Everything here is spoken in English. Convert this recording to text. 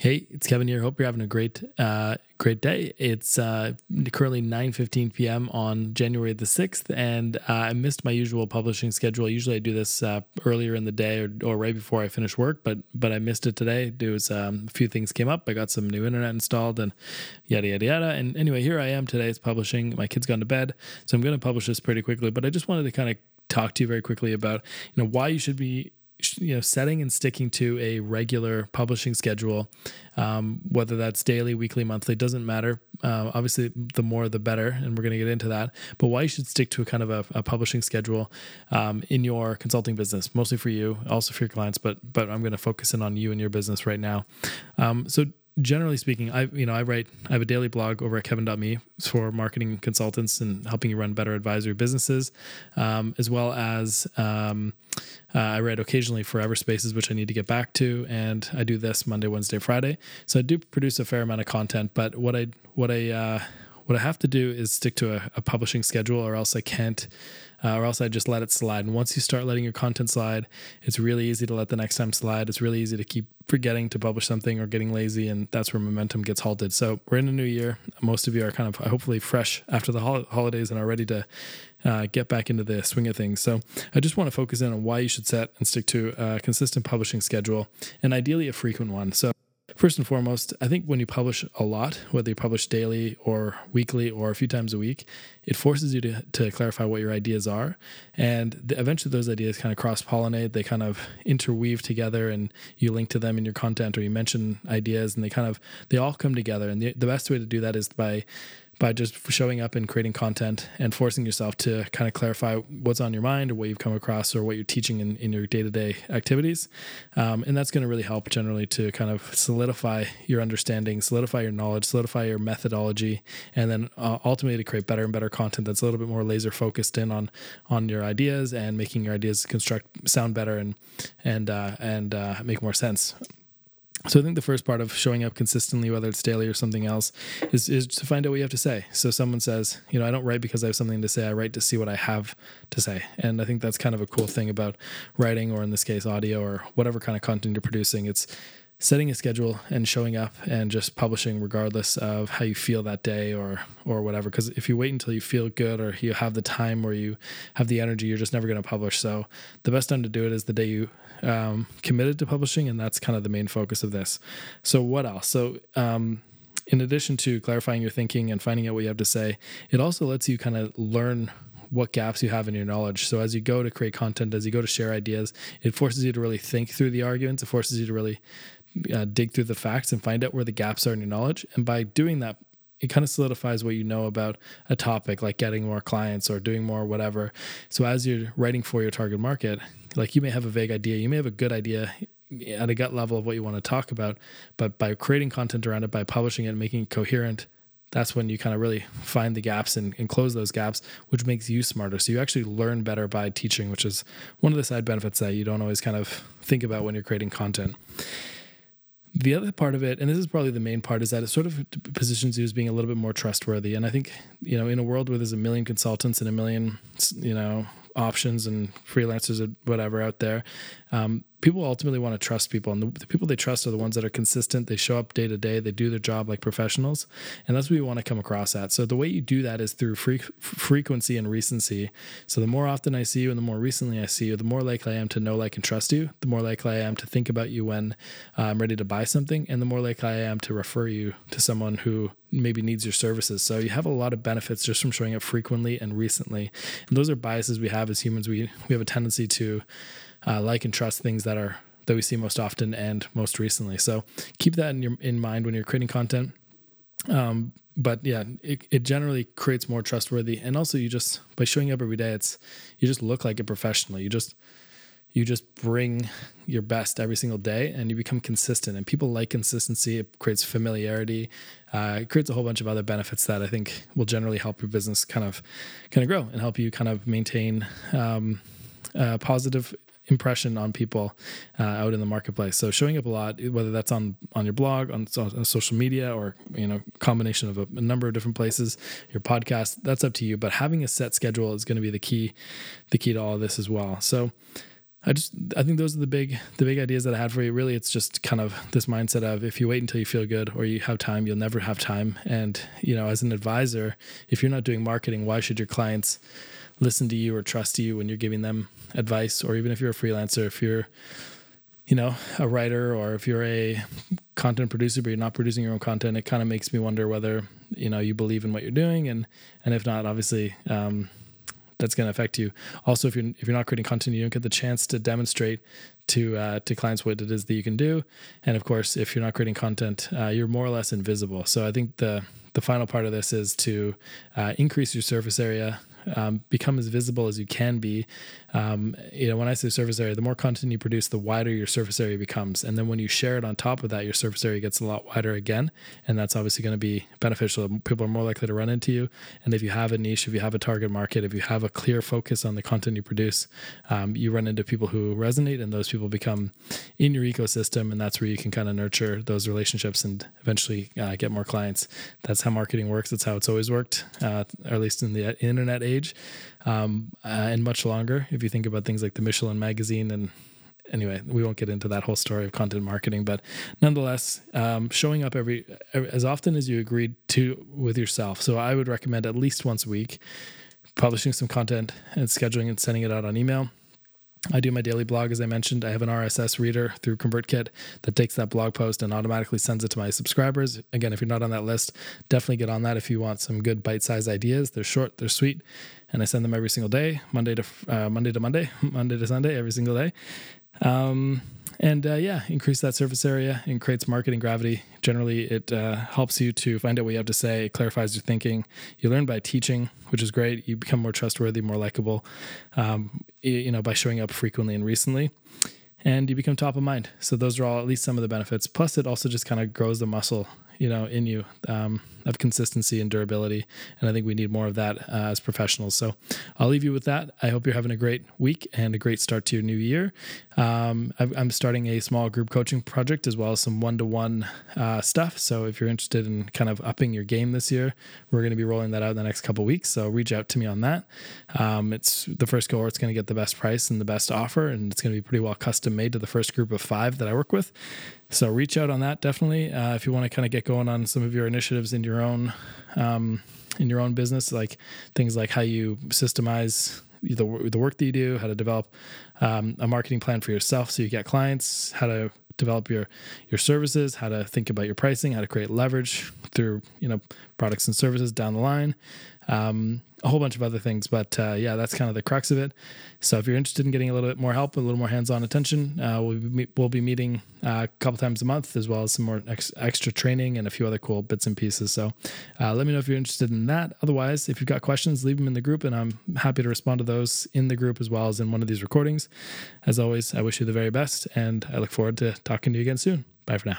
Hey, it's Kevin here. Hope you're having a great, uh, great day. It's uh, currently 9:15 p.m. on January the 6th, and uh, I missed my usual publishing schedule. Usually, I do this uh, earlier in the day or, or, right before I finish work, but but I missed it today. There was um, a few things came up. I got some new internet installed, and yada yada yada. And anyway, here I am today. It's publishing. My kid's gone to bed, so I'm going to publish this pretty quickly. But I just wanted to kind of talk to you very quickly about you know why you should be you know setting and sticking to a regular publishing schedule um, whether that's daily weekly monthly doesn't matter. Uh, obviously the more the better and we're going to get into that. But why you should stick to a kind of a, a publishing schedule um, in your consulting business mostly for you also for your clients but but i'm going to focus in on you and your business right now. Um, so generally speaking, I you know I write I have a daily blog over at kevin.me for marketing consultants and helping you run better advisory businesses, um, as well as um, uh, I write occasionally for Everspaces, which I need to get back to, and I do this Monday, Wednesday, Friday. So I do produce a fair amount of content, but what I what I uh, what I have to do is stick to a, a publishing schedule, or else I can't uh, or else I just let it slide. And once you start letting your content slide, it's really easy to let the next time slide. It's really easy to keep forgetting to publish something or getting lazy, and that's where momentum gets halted. So we're in a new year. Most of you are kind of hopefully fresh after the hol- holidays and are ready to uh, get back into the swing of things. So I just want to focus in on why you should set and stick to a consistent publishing schedule, and ideally a frequent one. So First and foremost, I think when you publish a lot, whether you publish daily or weekly or a few times a week, it forces you to, to clarify what your ideas are. And the, eventually, those ideas kind of cross pollinate, they kind of interweave together, and you link to them in your content or you mention ideas, and they kind of they all come together. And the, the best way to do that is by by just showing up and creating content and forcing yourself to kind of clarify what's on your mind or what you've come across or what you're teaching in, in your day-to-day activities. Um, and that's going to really help generally to kind of solidify your understanding solidify your knowledge solidify your methodology and then uh, ultimately to create better and better content that's a little bit more laser focused in on on your ideas and making your ideas construct sound better and and uh, and uh, make more sense so I think the first part of showing up consistently, whether it's daily or something else, is is to find out what you have to say. So someone says, you know, I don't write because I have something to say. I write to see what I have to say. And I think that's kind of a cool thing about writing, or in this case, audio, or whatever kind of content you're producing. It's setting a schedule and showing up and just publishing regardless of how you feel that day or or whatever because if you wait until you feel good or you have the time or you have the energy you're just never going to publish so the best time to do it is the day you um, committed to publishing and that's kind of the main focus of this so what else so um, in addition to clarifying your thinking and finding out what you have to say it also lets you kind of learn what gaps you have in your knowledge. So as you go to create content, as you go to share ideas, it forces you to really think through the arguments. It forces you to really uh, dig through the facts and find out where the gaps are in your knowledge. And by doing that, it kind of solidifies what you know about a topic, like getting more clients or doing more whatever. So as you're writing for your target market, like you may have a vague idea, you may have a good idea at a gut level of what you want to talk about, but by creating content around it, by publishing it, and making it coherent, that's when you kind of really find the gaps and, and, close those gaps, which makes you smarter. So you actually learn better by teaching, which is one of the side benefits that you don't always kind of think about when you're creating content. The other part of it, and this is probably the main part, is that it sort of positions you as being a little bit more trustworthy. And I think, you know, in a world where there's a million consultants and a million, you know, options and freelancers or whatever out there, um, people ultimately want to trust people and the, the, people they trust are the ones that are consistent. They show up day to day they do their job like professionals and that's what we want to come across at. So the way you do that is through free, frequency and recency. So the more often i see you and the more recently i see you the more likely i am to know like and trust you the more likely i am to think about you when uh, i'm ready to buy something and the more likely i am to refer you to someone who maybe needs your services. So you have a lot of benefits just from showing up frequently and recently. And those are biases we have as humans. We we have a tendency to uh, like and trust things that are that we see most often and most recently. So keep that in your in mind when you're creating content. Um, but yeah, it, it generally creates more trustworthy, and also you just by showing up every day, it's you just look like a professional. You just you just bring your best every single day and you become consistent and people like consistency it creates familiarity uh, it creates a whole bunch of other benefits that i think will generally help your business kind of kind of grow and help you kind of maintain um, uh, positive impression on people uh, out in the marketplace. So showing up a lot, whether that's on on your blog, on, on social media, or you know, combination of a, a, number of different places, your podcast, that's up to you. But having a set schedule is going to be the key, the key to all of this as well. So I just I think those are the big the big ideas that I had for you. Really, it's just kind of this mindset of if you wait until you feel good or you have time, you'll never have time. And you know, as an advisor, if you're not doing marketing, why should your clients listen to you or trust you when you're giving them advice? Or even if you're a freelancer, if you're you know a writer or if you're a content producer but you're not producing your own content, it kind of makes me wonder whether you know you believe in what you're doing and and if not, obviously. Um, that's going to affect you. Also, if you're if you're not creating content, you don't get the chance to demonstrate to uh, to clients what it is that you can do. And of course, if you're not creating content, uh, you're more or less invisible. So I think the the final part of this is to uh, increase your surface area um, become as visible as you can be. Um, you know, when I say surface area, the more content you produce, the wider your surface area becomes. And then when you share it on top of that, your surface area gets a lot wider again. And that's obviously going to be beneficial. People are more likely to run into you. And if you have a niche, if you have a target market, if you have a clear focus on the content you produce, um, you run into people who resonate and those people become in your ecosystem. And that's where you can kind of nurture those relationships and eventually uh, get more clients. That's how marketing works. That's how it's always worked, uh, or at least in the internet age, um, uh, and much longer. If you think about things like the Michelin magazine and anyway, we won't get into that whole story of content marketing, but nonetheless, um, showing up every as often as you agreed to with yourself. So I would recommend at least once a week, publishing some content and scheduling and sending it out on email. I do my daily blog, as I mentioned. I have an RSS reader through ConvertKit that takes that blog post and automatically sends it to my subscribers. Again, if you're not on that list, definitely get on that if you want some good bite-sized ideas. They're short, they're sweet, and I send them every single day, Monday to uh, Monday to Monday, Monday to Sunday, every single day. Um, and uh, yeah, increase that surface area and creates marketing gravity. Generally, it uh, helps you to find out what you have to say, it clarifies your thinking. You learn by teaching, which is great. You become more trustworthy, more likable, um, you know, by showing up frequently and recently. And you become top of mind. So those are all at least some of the benefits. Plus, it also just kind of grows the muscle you know in you um, of consistency and durability and i think we need more of that uh, as professionals. So i'll leave you with that. I hope you're having a great week and a great start to your new year. Um, i'm starting a small group coaching project as well as some one-to-one uh, stuff. So if you're interested in kind of upping your game this year we're going to be rolling that out in the next couple weeks. So reach out to me on that. Um, it's the first cohort's going to get the best price and the best offer and it's going to be pretty well custom made to the first group of five that i work with. So reach out on that definitely. Uh, if you want to kind of get going on some of your initiatives in your own um, in your own business, like things like how you systemize the, the work that you do, how to develop um, a marketing plan for yourself so you get clients, how to develop your your services, how to think about your pricing, how to create leverage through you know products and services down the line. Um, a whole bunch of other things. But uh, yeah, that's kind of the crux of it. So if you're interested in getting a little bit more help, a little more hands-on attention, uh, we'll, be, we'll be meeting uh, a couple times a month, as well as some more ex- extra training and a few other cool bits and pieces. So uh, let me know if you're interested in that. Otherwise, if you've got questions, leave them in the group, and I'm happy to respond to those in the group as well as in one of these recordings. As always, I wish you the very best, and I look forward to talking to you again soon. Bye for now.